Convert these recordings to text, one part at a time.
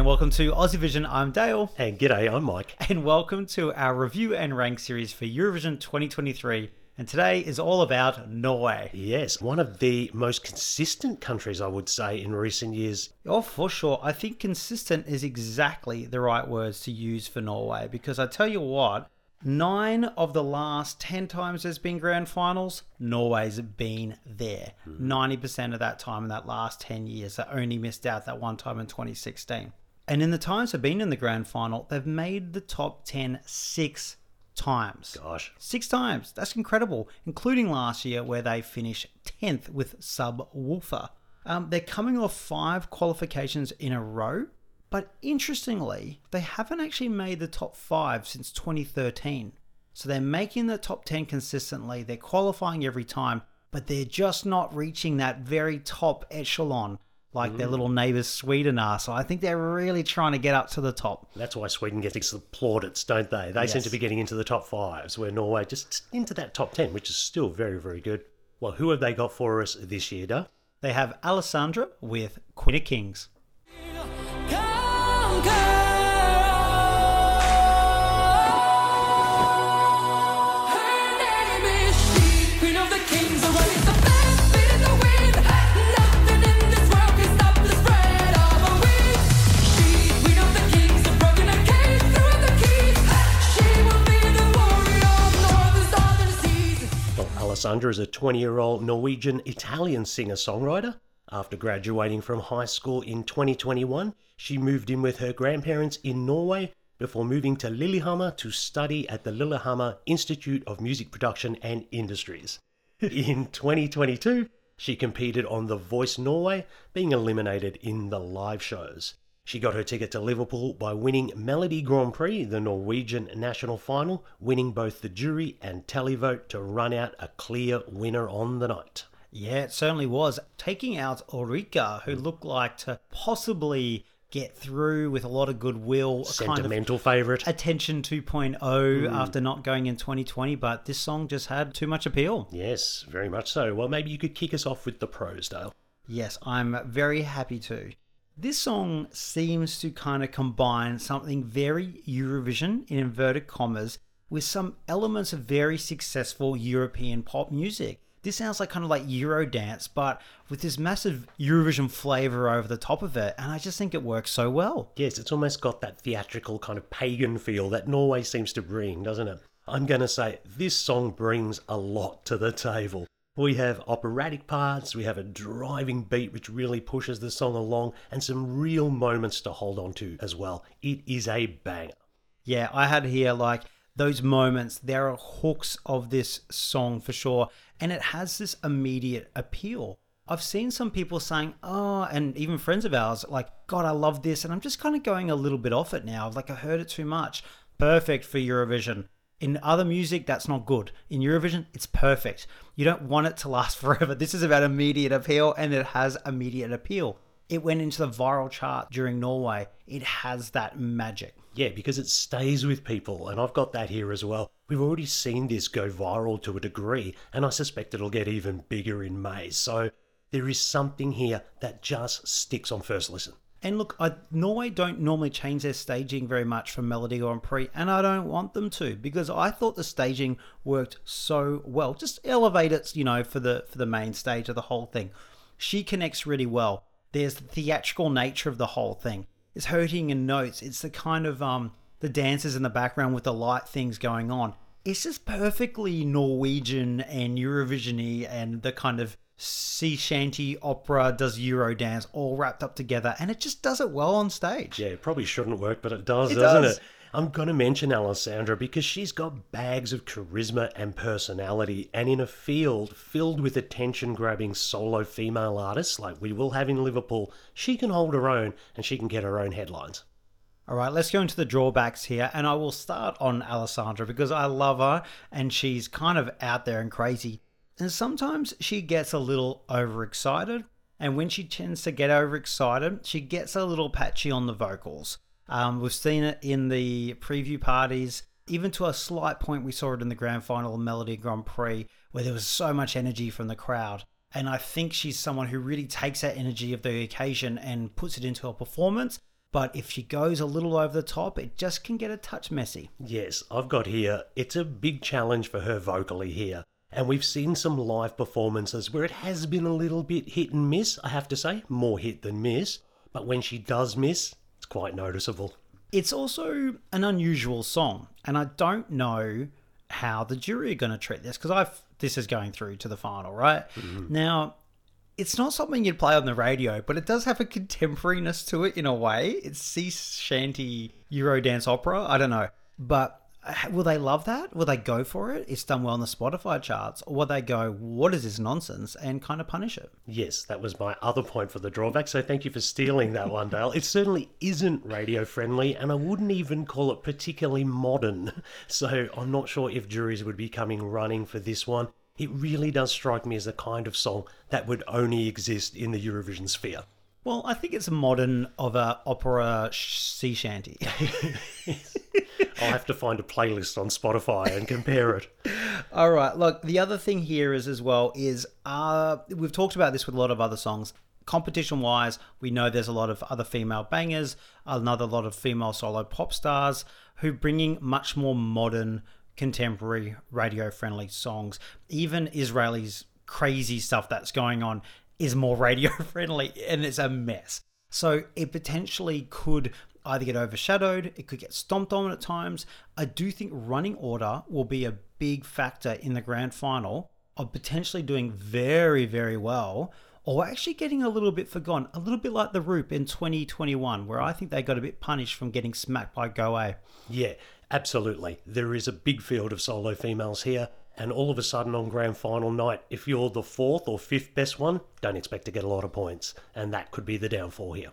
And welcome to Aussie Vision. I'm Dale. And g'day, I'm Mike. And welcome to our review and rank series for Eurovision 2023. And today is all about Norway. Yes, one of the most consistent countries, I would say, in recent years. Oh, for sure. I think consistent is exactly the right words to use for Norway because I tell you what, nine of the last 10 times there's been grand finals, Norway's been there. Hmm. 90% of that time in that last 10 years. They only missed out that one time in 2016. And in the times they've been in the grand final, they've made the top 10 six times. Gosh. Six times. That's incredible, including last year where they finished 10th with Subwoolfer. Um, they're coming off five qualifications in a row, but interestingly, they haven't actually made the top five since 2013. So they're making the top 10 consistently, they're qualifying every time, but they're just not reaching that very top echelon like their mm. little neighbours Sweden are. So I think they're really trying to get up to the top. That's why Sweden gets the plaudits, don't they? They seem to be getting into the top fives, where Norway just into that top 10, which is still very, very good. Well, who have they got for us this year, Duh? They have Alessandra with Queen of Kings. Well, Alessandra is a 20 year old Norwegian Italian singer songwriter. After graduating from high school in 2021, she moved in with her grandparents in Norway before moving to Lillehammer to study at the Lillehammer Institute of Music Production and Industries. In 2022, she competed on The Voice Norway, being eliminated in the live shows. She got her ticket to Liverpool by winning Melodi Grand Prix, the Norwegian national final, winning both the jury and televote to run out a clear winner on the night. Yeah, it certainly was. Taking out Ulrikke, who looked like to possibly get through with a lot of goodwill, a kind of Sentimental favourite. attention 2.0 mm. after not going in 2020, but this song just had too much appeal. Yes, very much so. Well, maybe you could kick us off with the pros, Dale. Yes, I'm very happy to. This song seems to kind of combine something very Eurovision in inverted commas with some elements of very successful European pop music. This sounds like kind of like Eurodance, but with this massive Eurovision flavor over the top of it, and I just think it works so well. Yes, it's almost got that theatrical kind of pagan feel that Norway seems to bring, doesn't it? I'm going to say this song brings a lot to the table. We have operatic parts, we have a driving beat which really pushes the song along, and some real moments to hold on to as well. It is a banger. Yeah, I had here like those moments. There are hooks of this song for sure, and it has this immediate appeal. I've seen some people saying, "Oh," and even friends of ours, like, "God, I love this," and I'm just kind of going a little bit off it now. Like, I heard it too much. Perfect for Eurovision. In other music, that's not good. In Eurovision, it's perfect. You don't want it to last forever. This is about immediate appeal, and it has immediate appeal. It went into the viral chart during Norway. It has that magic. Yeah, because it stays with people, and I've got that here as well. We've already seen this go viral to a degree, and I suspect it'll get even bigger in May. So there is something here that just sticks on first listen. And look, I, Norway don't normally change their staging very much for Melodi Grand Prix, and I don't want them to because I thought the staging worked so well. Just elevate it, you know, for the for the main stage of the whole thing. She connects really well. There's the theatrical nature of the whole thing. It's hurting in notes. It's the kind of um the dances in the background with the light things going on. It's just perfectly Norwegian and Eurovisiony and the kind of sea shanty opera does Euro dance all wrapped up together, and it just does it well on stage. Yeah, it probably shouldn't work, but it does, It doesn't does. it? I'm going to mention Alessandra because she's got bags of charisma and personality, and in a field filled with attention grabbing solo female artists like we will have in Liverpool, she can hold her own and she can get her own headlines. All right, let's go into the drawbacks here, and I will start on Alessandra because I love her and she's kind of out there and crazy. And sometimes she gets a little overexcited, and when she tends to get overexcited, she gets a little patchy on the vocals. Um, we've seen it in the preview parties, even to a slight point, we saw it in the grand final of Melodi Grand Prix, where there was so much energy from the crowd. And I think she's someone who really takes that energy of the occasion and puts it into her performance but if she goes a little over the top, it just can get a touch messy. Yes, I've got here, it's a big challenge for her vocally here. And we've seen some live performances where it has been a little bit hit and miss, I have to say, more hit than miss. But when she does miss, it's quite noticeable. It's also an unusual song, and I don't know how the jury are going to treat this because I've this is going through to the final, right? Mm-hmm. Now, it's not something you'd play on the radio, but it does have a contemporariness to it in a way. It's sea shanty Euro dance opera. I don't know, but uh, will they love that? Will they go for it? It's done well on the Spotify charts, or will they go, "What is this nonsense?" and kind of punish it? Yes, that was my other point for the drawback. So thank you for stealing that one, Dale. It certainly isn't radio friendly, and I wouldn't even call it particularly modern. So I'm not sure if juries would be coming running for this one. It really does strike me as a kind of song that would only exist in the Eurovision sphere. Well, I think it's a modern of a opera sea shanty. I'll have to find a playlist on Spotify and compare it. All right. Look, the other thing here is as well is uh, we've talked about this with a lot of other songs. Competition wise, we know there's a lot of other female bangers, another lot of female solo pop stars who are bringing much more modern, contemporary, radio friendly songs. Even Israeli's crazy stuff that's going on is more radio friendly and it's a mess. So it potentially could either get overshadowed, it could get stomped on at times. I do think running order will be a big factor in the grand final of potentially doing very, very well or actually getting a little bit forgotten, a little bit like the Roop in 2021, where I think they got a bit punished from getting smacked by Go A. Yeah, absolutely. There is a big field of solo females here, and all of a sudden on grand final night, if you're the fourth or fifth best one, don't expect to get a lot of points, and that could be the downfall here.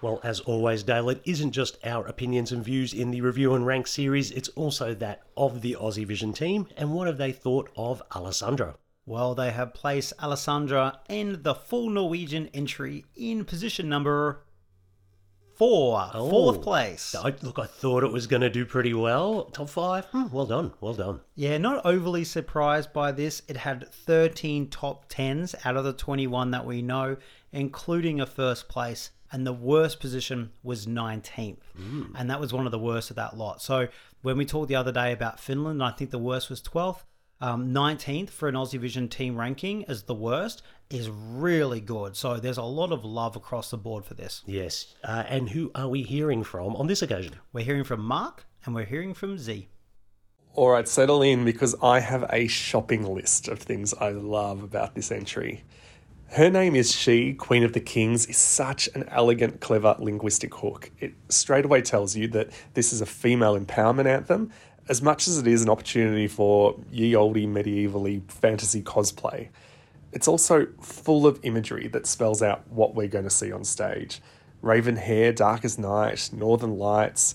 Well, as always, Dale, it isn't just our opinions and views in the Review and Rank series, it's also that of the Aussie Vision team, and what have they thought of Alessandra? Well, they have placed Alessandra in the full Norwegian entry in position number four, oh, fourth place. I, look, I thought it was going to do pretty well. Top five. Hmm, well done. Well done. Yeah, not overly surprised by this. It had 13 top tens out of the 21 that we know, including a first place and the worst position was 19th. Mm. And that was one of the worst of that lot. So when we talked the other day about Finland, I think the worst was 12th. Um, 19th for an Aussie Vision team ranking as the worst is really good. So there's a lot of love across the board for this. Yes. Uh, and who are we hearing from on this occasion? We're hearing from Mark and we're hearing from Z. All right, settle in because I have a shopping list of things I love about this entry. Her name is She, Queen of the Kings, is such an elegant, clever linguistic hook. It straight away tells you that this is a female empowerment anthem, as much as it is an opportunity for ye olde medievally fantasy cosplay. It's also full of imagery that spells out what we're going to see on stage. Raven hair, dark as night, northern lights.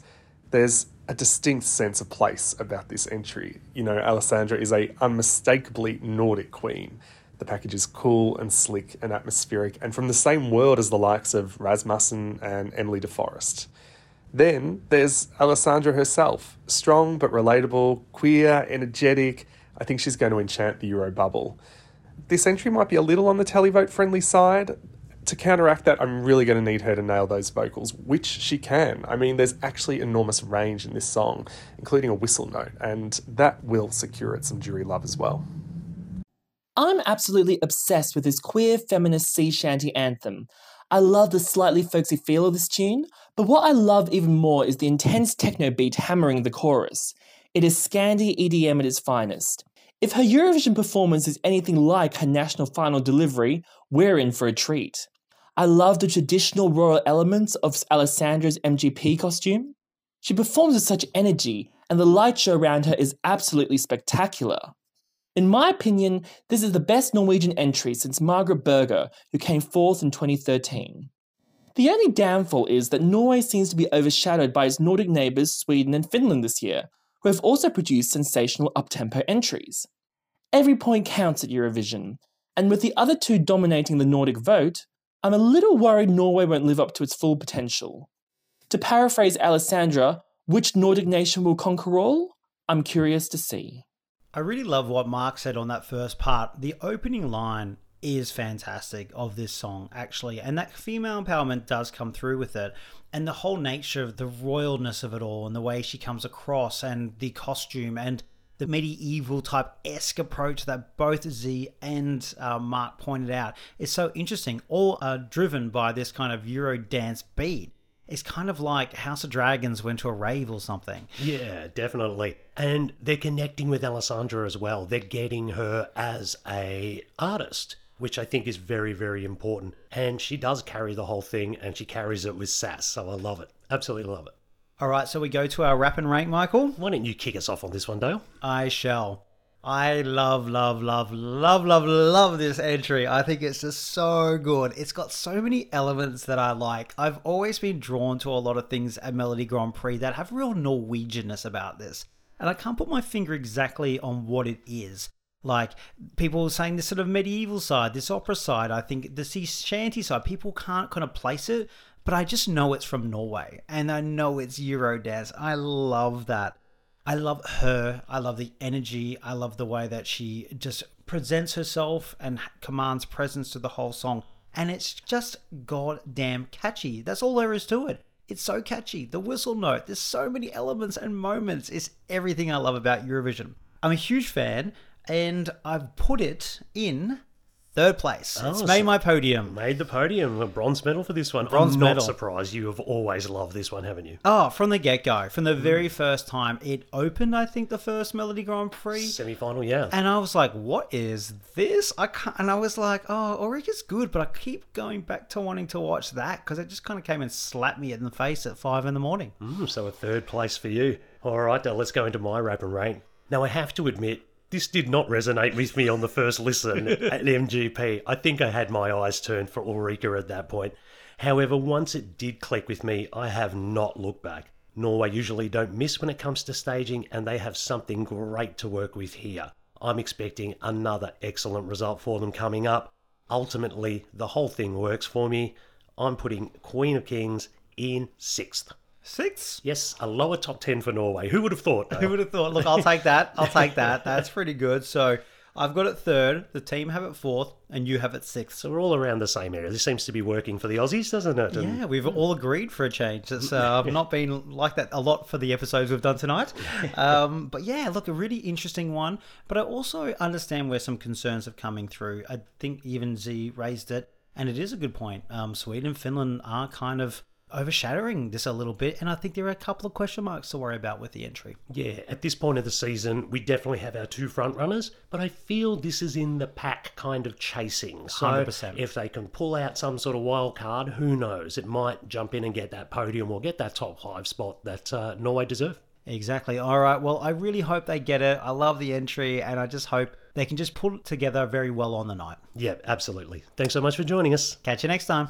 There's a distinct sense of place about this entry. You know, Alessandra is a unmistakably Nordic queen the package is cool and slick and atmospheric, and from the same world as the likes of Rasmussen and Emmelie de Forest. Then there's Alessandra herself, strong but relatable, queer, energetic. I think she's going to enchant the Euro bubble. This entry might be a little on the televote friendly side. To counteract that, I'm really going to need her to nail those vocals, which she can. I mean, there's actually enormous range in this song, including a whistle note, and that will secure it some jury love as well. I'm absolutely obsessed with this queer feminist sea shanty anthem. I love the slightly folksy feel of this tune, but what I love even more is the intense techno beat hammering the chorus. It is Scandi EDM at its finest. If her Eurovision performance is anything like her national final delivery, we're in for a treat. I love the traditional royal elements of Alessandra's MGP costume. She performs with such energy, and the light show around her is absolutely spectacular. In my opinion, this is the best Norwegian entry since Margaret Berger, who came fourth in 2013. The only downfall is that Norway seems to be overshadowed by its Nordic neighbours Sweden and Finland this year, who have also produced sensational uptempo entries. Every point counts at Eurovision, and with the other two dominating the Nordic vote, I'm a little worried Norway won't live up to its full potential. To paraphrase Alessandra, which Nordic nation will conquer all? I'm curious to see. I really love what Mark said on that first part. The opening line is fantastic of this song, actually, and that female empowerment does come through with it. And the whole nature of the royalness of it all, and the way she comes across, and the costume, and the medieval type esque approach that both Z and uh, Mark pointed out is so interesting, all are driven by this kind of Euro dance beat. It's kind of like House of Dragons went to a rave or something. Yeah, definitely. And they're connecting with Alessandra as well. They're getting her as a artist, which I think is very, very important. And she does carry the whole thing and she carries it with sass. So I love it. Absolutely love it. All right, so we go to our wrap and rank, Michael. Why don't you kick us off on this one, Dale? I shall. I love, love, love, love, love, love this entry. I think it's just so good. It's got so many elements that I like. I've always been drawn to a lot of things at Melodi Grand Prix that have real Norwegianness about this. And I can't put my finger exactly on what it is. Like people saying this sort of medieval side, this opera side, I think the sea shanty side, people can't kind of place it, but I just know it's from Norway and I know it's Eurodance. I love that. I love her. I love the energy. I love the way that she just presents herself and commands presence to the whole song. And it's just goddamn catchy. That's all there is to it. It's so catchy. The whistle note, there's so many elements and moments. It's everything I love about Eurovision. I'm a huge fan, and I've put it in Third place. Oh, it's so- made my podium. Made the podium, a bronze medal for this one. Bronze I'm not medal. surprised. You have always loved this one, haven't you? Oh, from the get go, from the very first time it opened, I think the first Melodi Grand Prix. Semi final, yeah. And I was like, "What is this?" I can't, and I was like, "Oh, Ulrikke's good," but I keep going back to wanting to watch that because it just kind of came and slapped me in the face at five in the morning. Mm, so a third place for you. All right, now let's go into my wrap and rank. Now I have to admit, this did not resonate with me on the first listen at MGP. I think I had my eyes turned for Ulrikke at that point. However, once it did click with me, I have not looked back. Norway usually don't miss when it comes to staging, and they have something great to work with here. I'm expecting another excellent result for them coming up. Ultimately, the whole thing works for me. I'm putting Queen of Kings in sixth. Six. Yes, a lower top 10 for Norway. Who would have thought? Who would have thought? Look, I'll take that. I'll take that. That's pretty good. So I've got it third. The team have it fourth, and you have it sixth. so we're all around the same area. This seems to be working for the Aussies, doesn't it? And Yeah, we've all agreed for a change. It's uh, I've not been like that a lot for the episodes we've done tonight. Um, but yeah, look, a really interesting one. But I also understand where some concerns are coming through. I think even Z raised it, and it is a good point. Um, Sweden and Finland are kind of overshadowing this a little bit, and I think there are a couple of question marks to worry about with the entry. Yeah, at this point of the season, we definitely have our two front runners, but I feel this is in the pack kind of chasing. So 100%. if they can pull out some sort of wild card, who knows? It might jump in and get that podium or get that top five spot that uh, Norway deserve. Exactly. All right. Well, I really hope they get it. I love the entry, and I just hope they can just pull it together very well on the night. Yeah, absolutely. Thanks so much for joining us. Catch you next time.